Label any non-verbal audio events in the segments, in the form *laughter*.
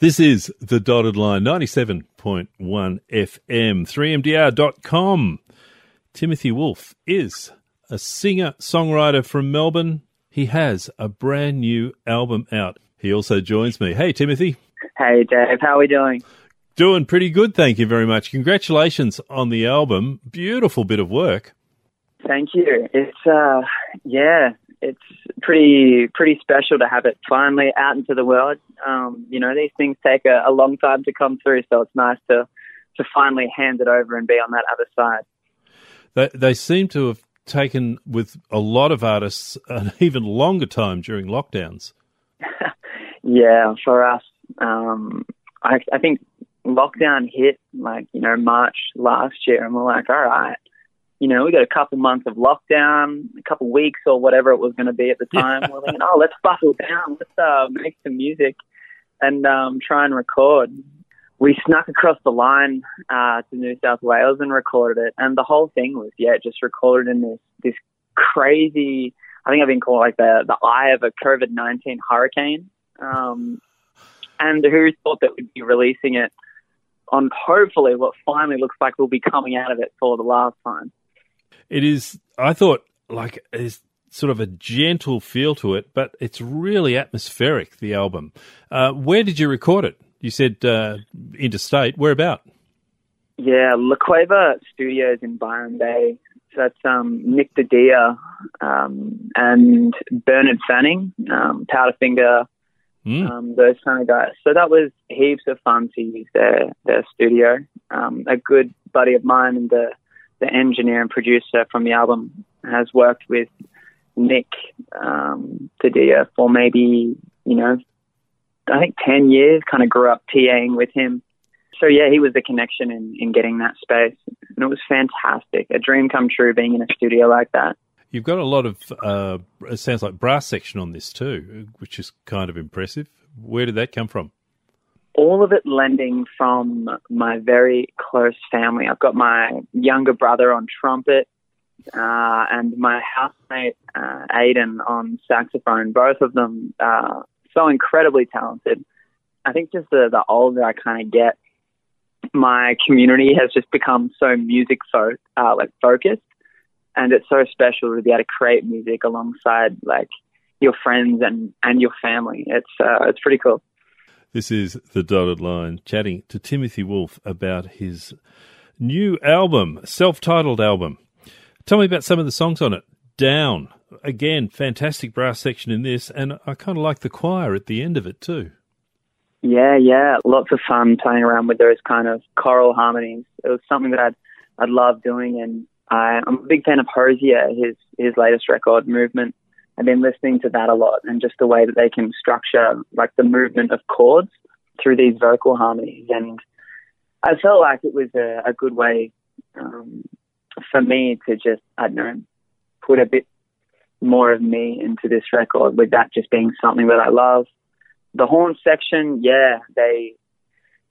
This is the dotted line 97.1 FM, 3mdr.com. Timothy Wolf is a singer songwriter from Melbourne. He has a brand new album out. He also joins me. Hey, Timothy. Hey, Dave. How are we doing? Doing pretty good, thank you very much. Congratulations on the album. Beautiful bit of work. Thank you. It's uh yeah, it's pretty pretty special to have it finally out into the world. Um, you know, these things take a, a long time to come through, so it's nice to to finally hand it over and be on that other side. They they seem to have taken with a lot of artists an *laughs* even longer time during lockdowns. *laughs* yeah, for us, um, I, I think lockdown hit like you know March last year, and we're like, all right, you know, we got a couple months of lockdown, a couple weeks or whatever it was going to be at the *laughs* time. We're thinking, oh, let's buckle down, let's uh, make some music and um, try and record. We snuck across the line uh, to New South Wales and recorded it, and the whole thing was yeah, just recorded in this this crazy. I think I've been called like the the eye of a COVID nineteen hurricane. Um, and who thought that we'd be releasing it on hopefully what finally looks like we'll be coming out of it for the last time. It is, I thought, like, it's sort of a gentle feel to it, but it's really atmospheric, the album. Uh, where did you record it? You said uh, interstate. Where about? Yeah, La Cueva Studios in Byron Bay. So that's um, Nick Didia um, and Bernard Fanning, um, Powderfinger, mm. um, those kind of guys. So that was heaps of fun to use their their studio. Um, a good buddy of mine and the the engineer and producer from the album has worked with Nick um, Didia for maybe you know I think ten years. Kind of grew up TAing with him. So yeah, he was the connection in, in getting that space, and it was fantastic. A dream come true being in a studio like that. You've got a lot of, uh, it sounds like brass section on this too, which is kind of impressive. Where did that come from? All of it lending from my very close family. I've got my younger brother on trumpet uh, and my housemate uh, Aiden on saxophone. Both of them uh, so incredibly talented. I think just the, the older I kind of get, my community has just become so music fo- uh, like focused and it's so special to be able to create music alongside like your friends and and your family. It's uh, it's pretty cool. This is the dotted line chatting to Timothy Wolf about his new album, self-titled album. Tell me about some of the songs on it. Down again, fantastic brass section in this, and I kind of like the choir at the end of it too. Yeah, yeah, lots of fun playing around with those kind of choral harmonies. It was something that I'd I'd love doing, and I, I'm a big fan of Hozier, his his latest record, Movement. I've been listening to that a lot, and just the way that they can structure like the movement of chords through these vocal harmonies, and I felt like it was a, a good way um, for me to just I don't know put a bit more of me into this record, with that just being something that I love. The horn section, yeah, they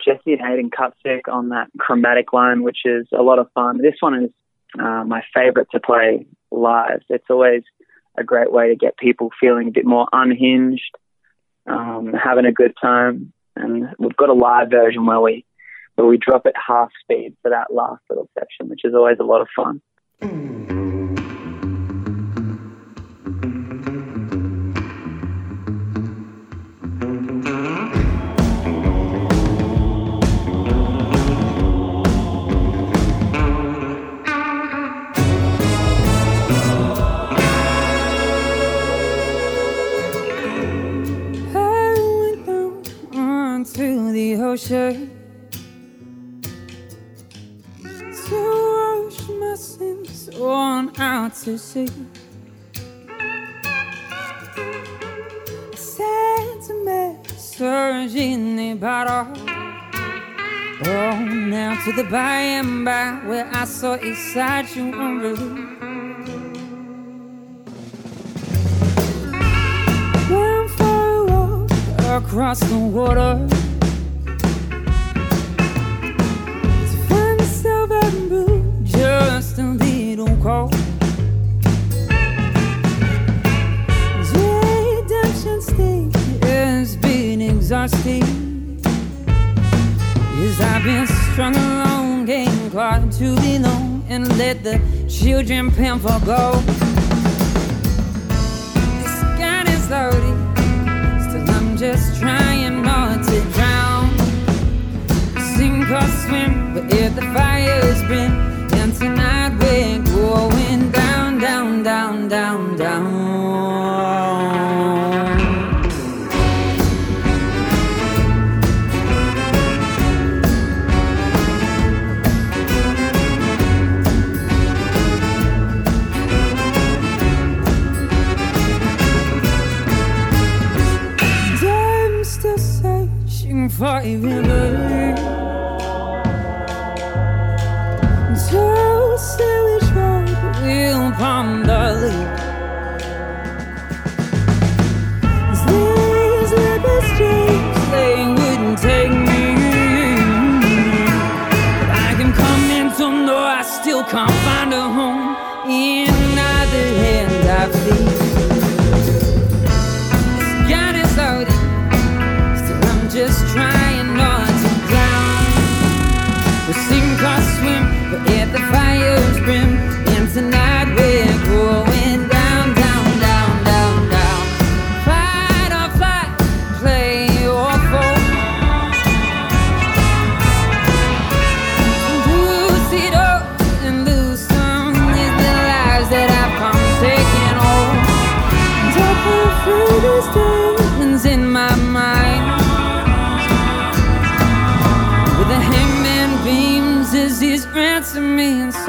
Jesse and Hayden Cutstick on that chromatic line, which is a lot of fun. This one is uh, my favorite to play live. It's always a great way to get people feeling a bit more unhinged, um, having a good time. And we've got a live version where we where we drop at half speed for that last little section, which is always a lot of fun. To wash my sins on out to sea. I sent a message in the bottle. Oh, now to the by and by where I saw a side you unreleased. Went for a walk across the water. Little cold. Redemption I've been strung along, too long, and let the children pen for go. This gun is loaded, still I'm just trying not to drown. Sink or swim, but if the fire's been, tonight we're going down, down, down, down, down.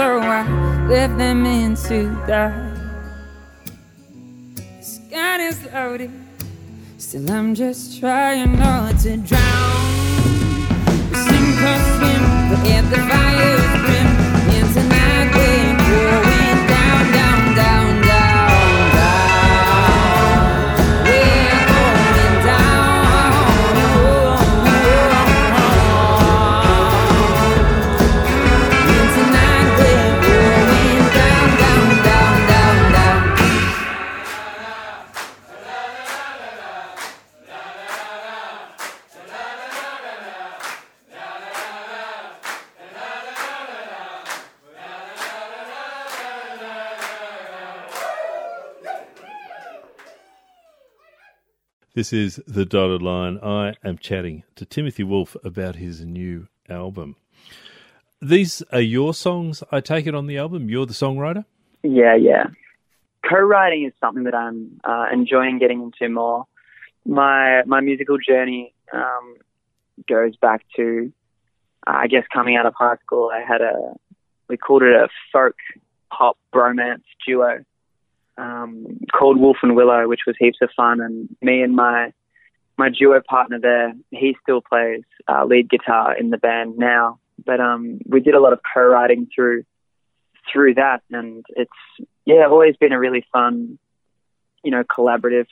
So I left them in to die. This gun is loaded, still I'm just trying not to drown. Sink or swim, but if the fire's grim, and tonight we're This is The Dotted Line. I am chatting to Timothy Wolf about his new album. These are your songs, I take it, on the album? You're the songwriter? Yeah, yeah. Co-writing is something that I'm uh, enjoying getting into more. My my musical journey um, goes back to, uh, I guess, coming out of high school. I had a we called it a folk pop bromance duo um, called Wolf and Willow, which was heaps of fun. And me and my my duo partner there, he still plays uh, lead guitar in the band now. But um, we did a lot of co-writing through through that, and it's yeah, always been a really fun, you know, collaborative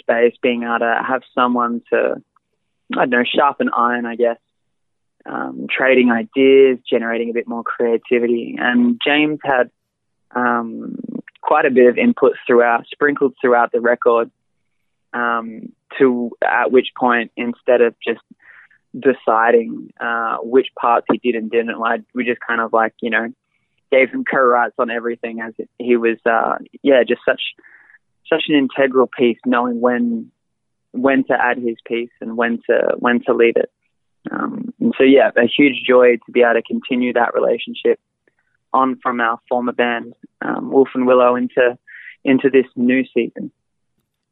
space. Being able to have someone to, I don't know, sharpen iron, I guess, um, trading ideas, generating a bit more creativity. And James had um, quite a bit of input throughout, sprinkled throughout the record. Um, to at which point, instead of just deciding uh, which parts he did and didn't like, we just kind of like you know gave him co-writes on everything as he was uh, yeah just such such an integral piece, knowing when when to add his piece and when to when to leave it. Um, and so yeah, a huge joy to be able to continue that relationship on from our former band, um, Wolf and Willow, into into this new season.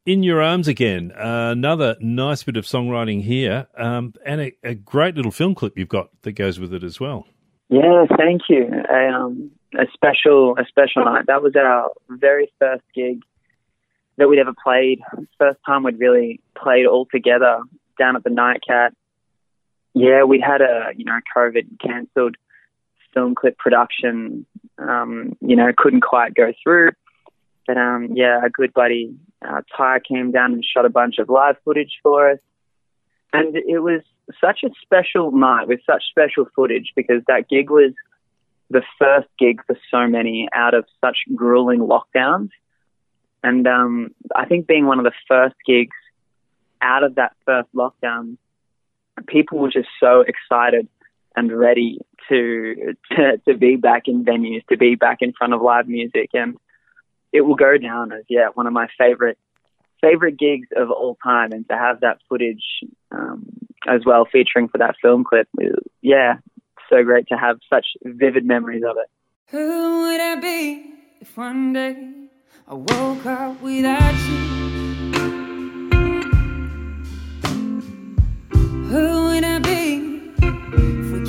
In Your Arms Again, uh, another nice bit of songwriting here, um, and a, a, great little film clip you've got that goes with it as well. Yeah, thank you. A, um, a special, a special night. That was our very first gig that we'd ever played. First time we'd really played all together down at the Nightcat. Yeah, we had a you know COVID cancelled film clip production. Um, you know, couldn't quite go through. But um, yeah, a good buddy uh, Ty came down and shot a bunch of live footage for us, and it was such a special night with such special footage because that gig was the first gig for so many out of such grueling lockdowns, and um, I think being one of the first gigs out of that first lockdown, people were just so excited and ready to, to to be back in venues, to be back in front of live music, and it will go down as yeah one of my favorite favorite gigs of all time, and to have that footage um, as well featuring for that film clip, yeah, so great to have such vivid memories of it. Who would I be if one day I woke up without you? Who would I be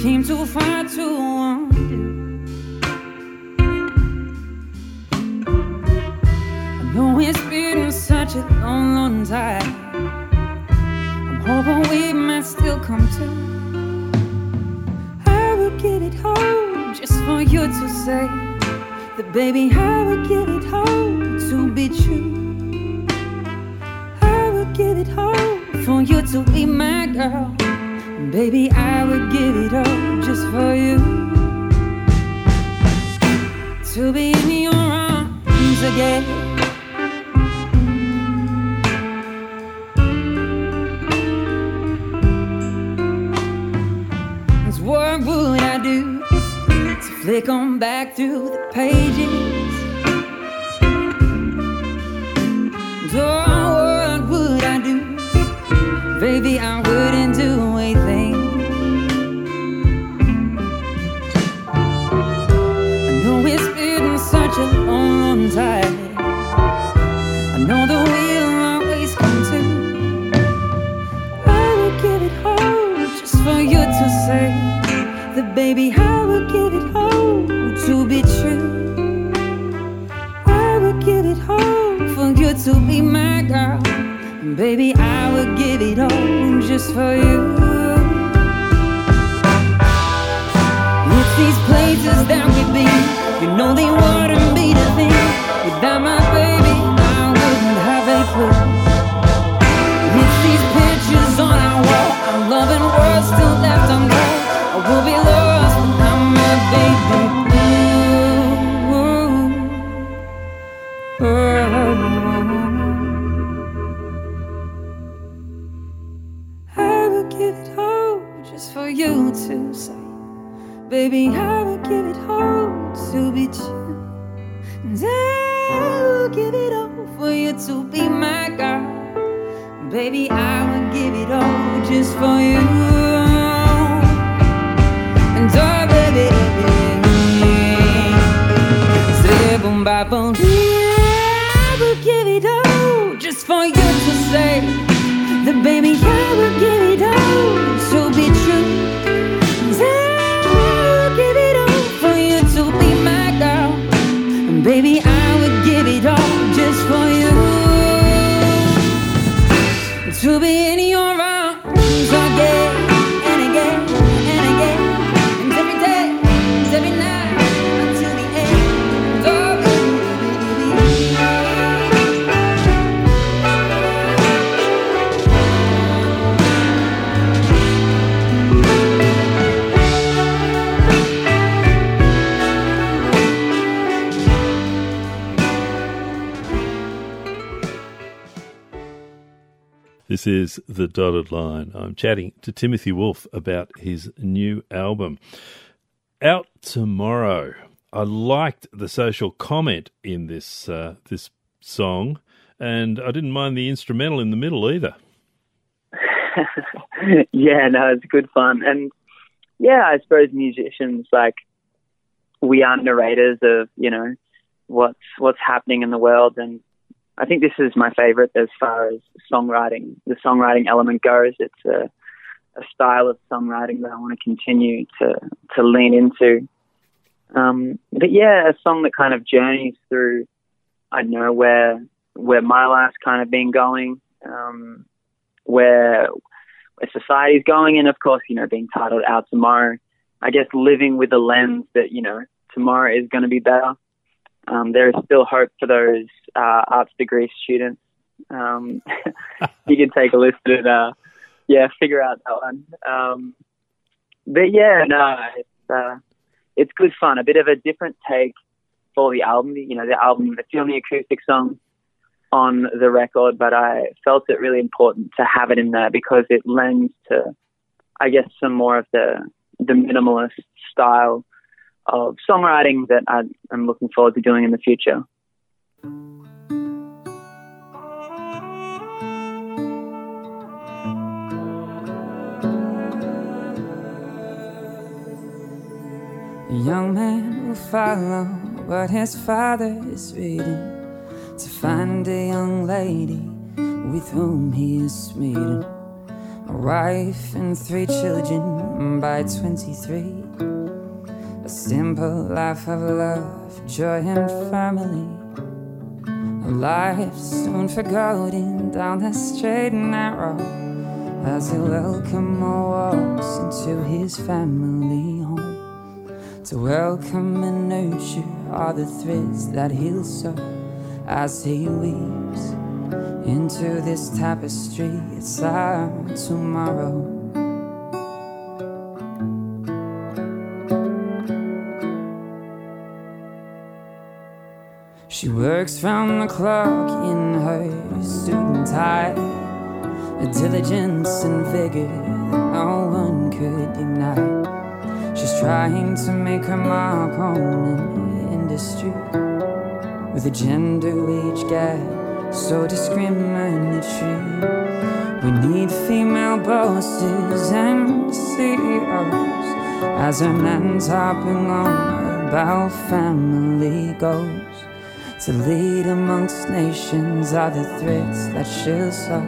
came too far to wander? I know it's been such a long, long time. I'm hoping we might still come to. I will get it home just for you to say that, baby, I will give it home to be true. I will give it home for you to be my girl. Baby, I would give it all just for you. To be in your arms again. What would I do to flick on back through the pages? baby, I wouldn't do baby, I will give it all to be true. I will give it all for you to be my girl. Baby, I would give it all just for you. It's these places that we've been, you know they wouldn't Baby, I would give it all just for you. To be in your Is The Dotted Line. I'm chatting to Timothy Wolf about his new album. Out tomorrow. I liked the social comment in this uh, this song, and I didn't mind the instrumental in the middle either. *laughs* yeah, no, it's good fun, and yeah, I suppose musicians like we are narrators of you know what's what's happening in the world, and I think this is my favorite as far as songwriting, the songwriting element goes. It's a, a style of songwriting that I want to continue to, to lean into. Um, but yeah, a song that kind of journeys through, I know where, where my life's kind of been going, um, where, where society's going. And of course, you know, being titled out tomorrow, I guess living with the lens that, you know, tomorrow is going to be better um, there is still hope for those uh, arts degree students. Um, *laughs* you can take a listen and uh, yeah, figure out that one. Um, but yeah, no, it's uh, it's good fun. A bit of a different take for the album. You know, the album, it's the only acoustic song on the record, but I felt it really important to have it in there because it lends to, I guess, some more of the the minimalist style of songwriting that I, I'm looking forward to doing in the future. A young man will follow what his father is reading to find a young lady with whom he is smitten. A wife and three children by 23. A simple life of love, joy, and family. A life soon forgotten down the straight and narrow as he welcome walks into his family home to welcome and nurture all the threads that he'll sew as he weaves into this tapestry. It's our tomorrow. She works round the clock in her suit and tie, a diligence and vigor that no one could deny. She's trying to make her mark on an industry with a gender wage gap so discriminatory. We need female bosses and CEOs as her man's harping on about family goals. To lead amongst nations are the threads that she'll sew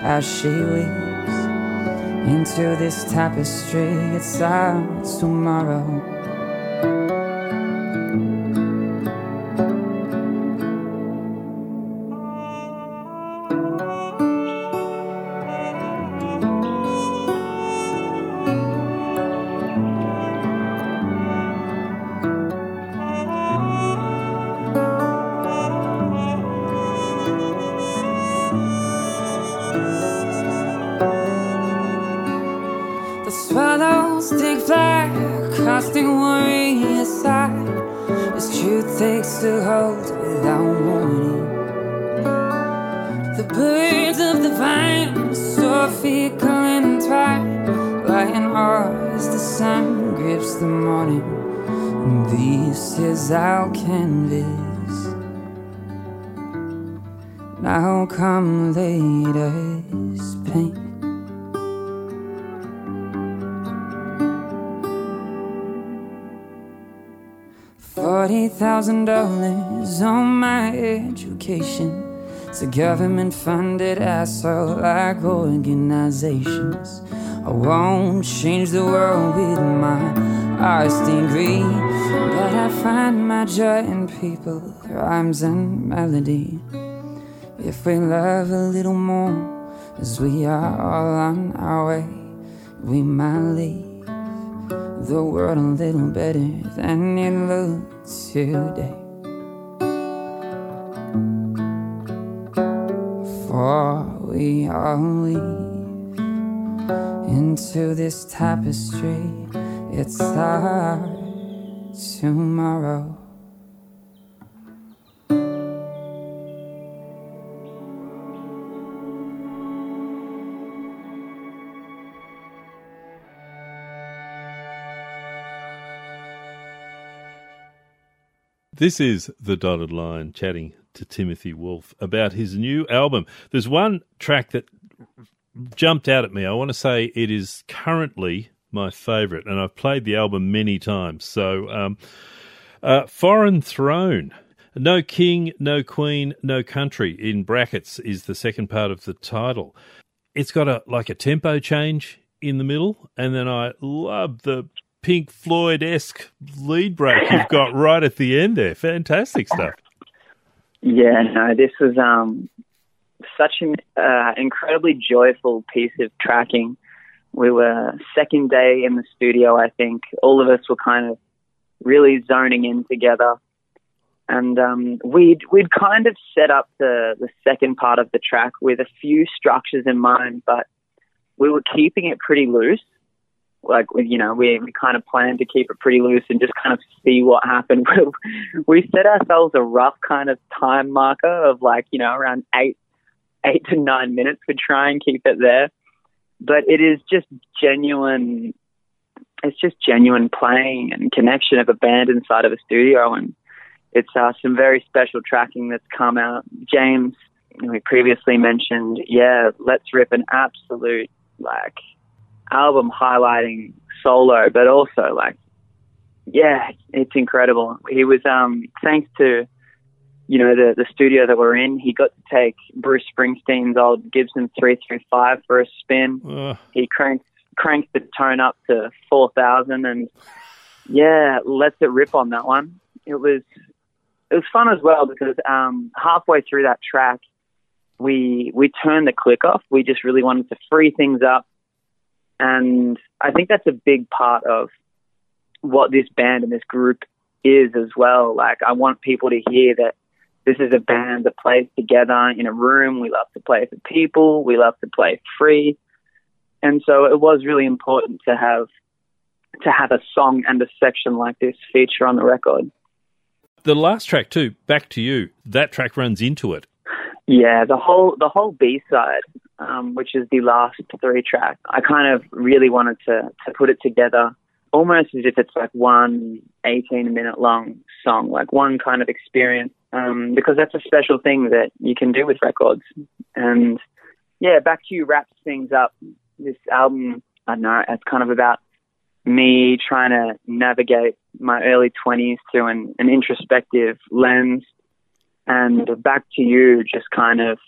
as she weaves into this tapestry. It's our tomorrow. Lie in as the sun grips the morning. And this is our canvas. Now come latest paint. Forty thousand dollars on my education. It's a government funded asshole like organizations. I won't change the world with my arts degree, but I find my joy in people, rhymes, and melody. If we love a little more, as we are all on our way, we might leave the world a little better than it looks today. For we all leave into this tapestry, it's our tomorrow. This is The Dotted Line chatting to Timothy Wolf about his new album. There's one track that jumped out at me. I want to say it is currently my favourite, and I've played the album many times. So, um, uh, Foreign Throne. No king, no queen, no country, in brackets, is the second part of the title. It's got a like a tempo change in the middle, and then I love the Pink Floyd esque lead break you've got *laughs* right at the end there. Fantastic stuff. Yeah, no, this was um, such an uh, incredibly joyful piece of tracking. We were second day in the studio, I think. All of us were kind of really zoning in together. And um, we'd we'd kind of set up the, the second part of the track with a few structures in mind, but we were keeping it pretty loose like you know we, we kind of planned to keep it pretty loose and just kind of see what happened. *laughs* We set ourselves a rough kind of time marker of like you know around eight eight to nine minutes we try and keep it there. But it is just genuine it's just genuine playing and connection of a band inside of a studio, and it's uh, some very special tracking that's come out. James, we previously mentioned, yeah, let's rip an absolute like album highlighting solo, but also like, yeah, it's incredible. He was um thanks to you know the the studio that we're in, he got to take Bruce Springsteen's old Gibson three three five for a spin. Ugh. He cranked cranked the tone up to four thousand, and yeah, lets it rip on that one. It was it was fun as well because um, halfway through that track, we we turned the click off. We just really wanted to free things up, and I think that's a big part of what this band and this group is as well. Like I want people to hear that this is a band that plays together in a room. We love to play for people. We love to play free. And so it was really important to have to have a song and a section like this feature on the record. The last track too, back to you. That track runs into it. Yeah, the whole the whole B side, um, which is the last three track, I kind of really wanted to to put it together almost as if it's like one 18 minute long song, like one kind of experience, um, because that's a special thing that you can do with records. And yeah, Back to You wraps things up. This album, I don't know, it's kind of about me trying to navigate my early 20s through an, an introspective lens. And Back to You just kind of,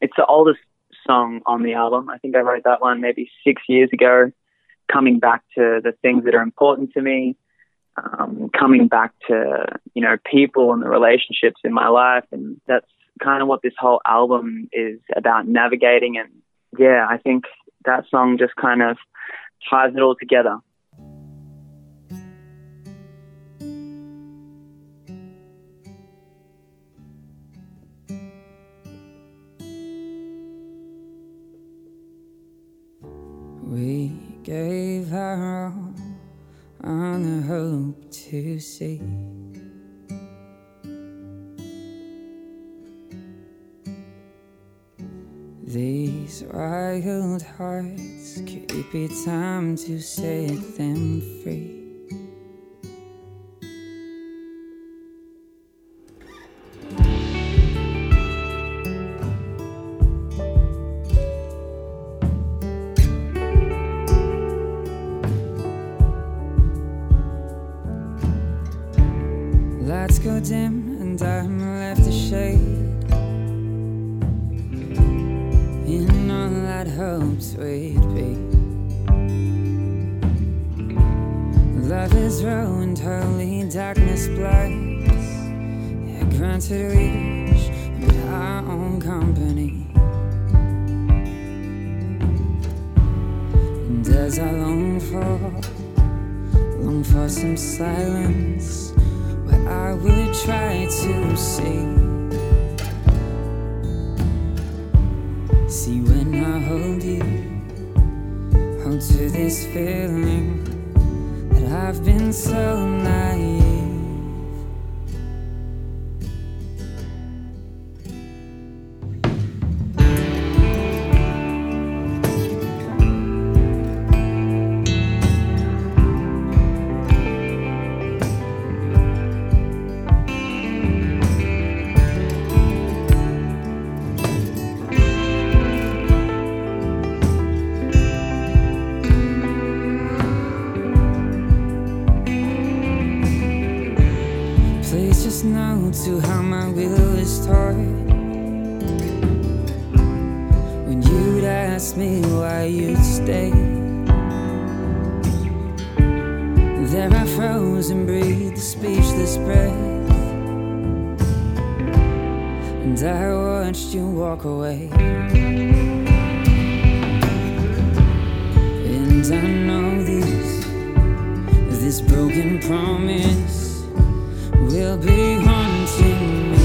it's the oldest song on the album. I think I wrote that one maybe six years ago coming back to the things that are important to me, um, coming back to you know people and the relationships in my life, and that's kind of what this whole album is about navigating. And yeah, I think that song just kind of ties it all together. To set them free. Lights go dim and I'm left to shade. In all that hopes we'd be. Love is ruined, holy darkness blinds. Yeah, granted reach, but our own company. And as I long for, long for some silence where I would try to see. See when I hold you, hold to this feeling I've been so naive. Just know to how my will is taught. When you'd ask me why you'd stay, there I froze and breathed a speechless breath. And I watched you walk away. And I know this, this broken promise will be haunting me.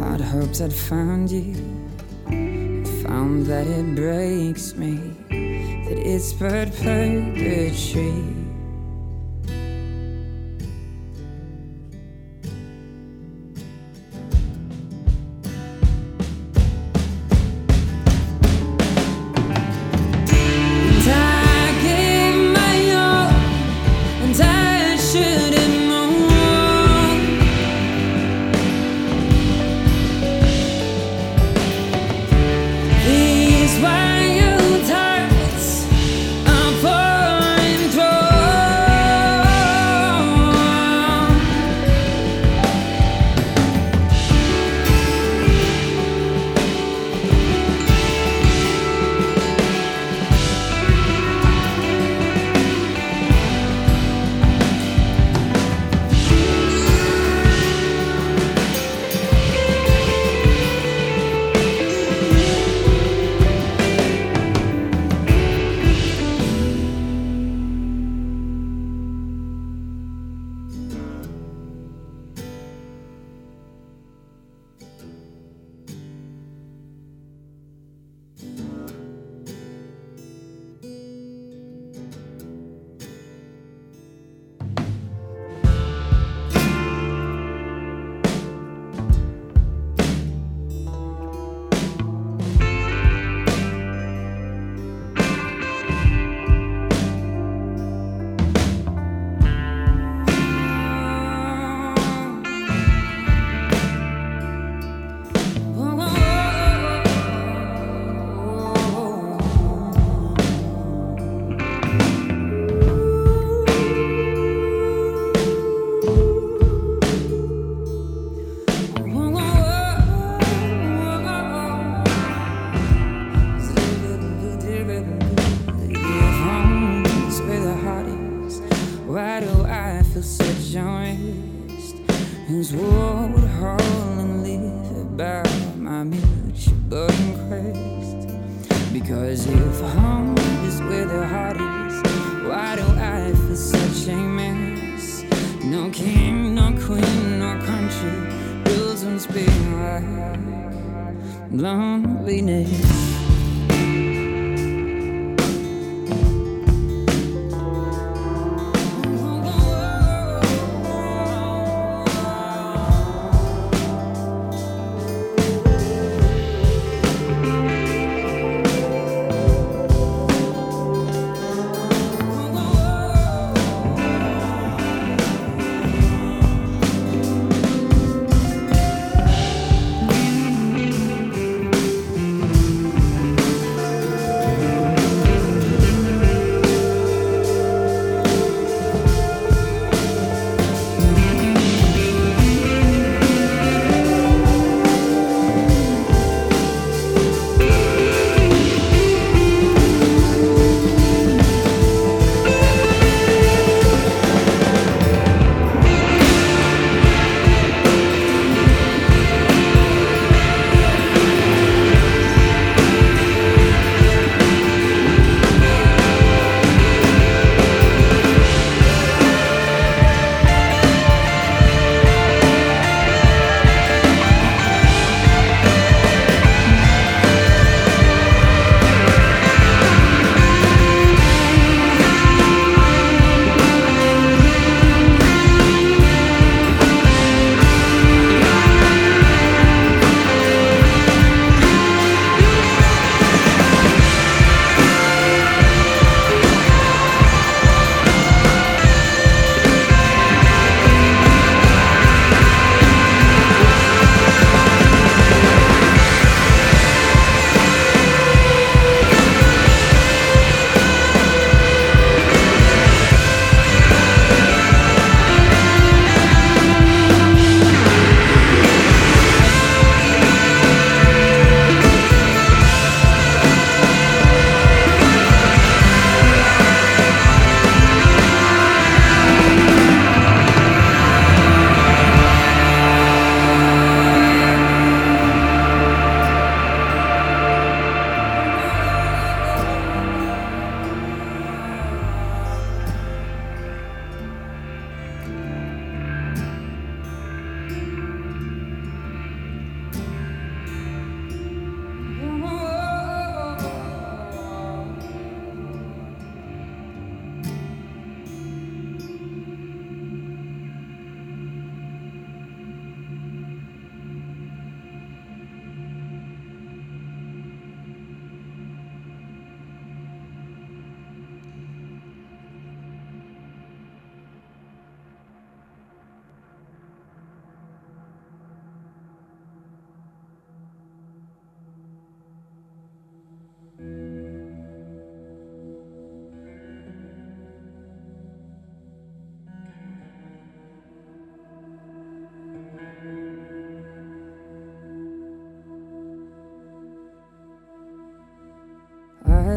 I'd hoped I'd found you, found that it breaks me, that it's but purgatory.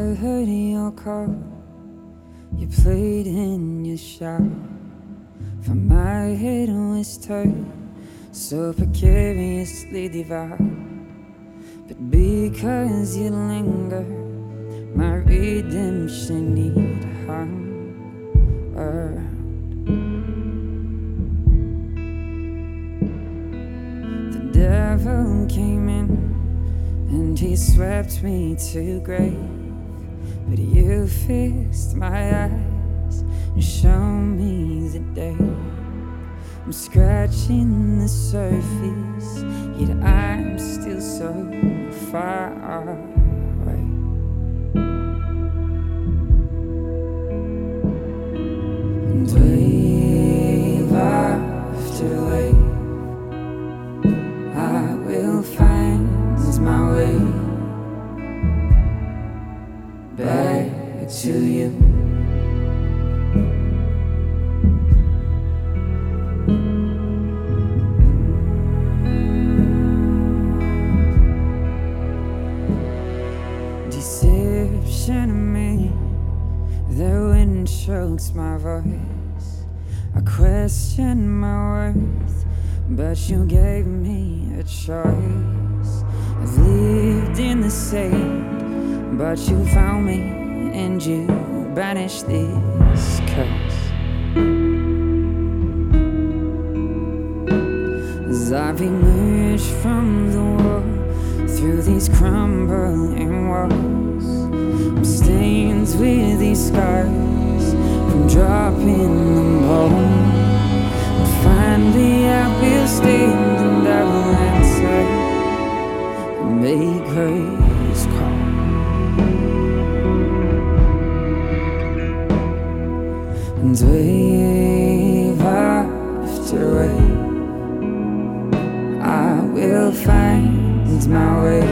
I heard your call. You played in your shop. For my head was turned so precariously devout. But because you linger, my redemption need hung. The devil came in and he swept me to grave. But you fixed my eyes and showed me the day. I'm scratching the surface, yet I'm still so far away. And chokes my voice. I question my worth, but you gave me a choice. I've lived in the sand, but you found me and you banished this curse. As I've emerged from the war through these crumbling walls, I'm stained with these scars from dropping home. But finally, I will stand and I will answer make hers call. And wave after wave, I will find my way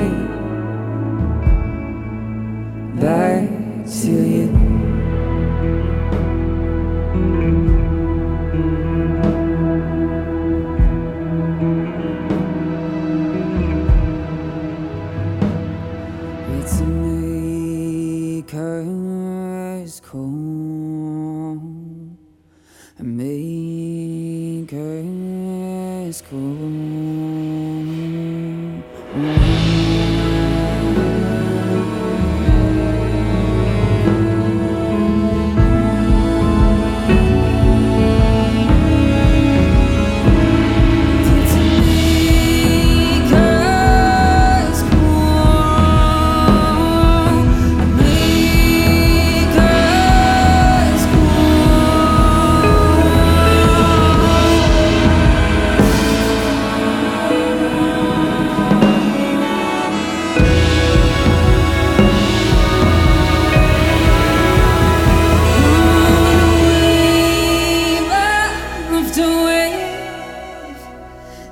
back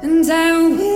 and I will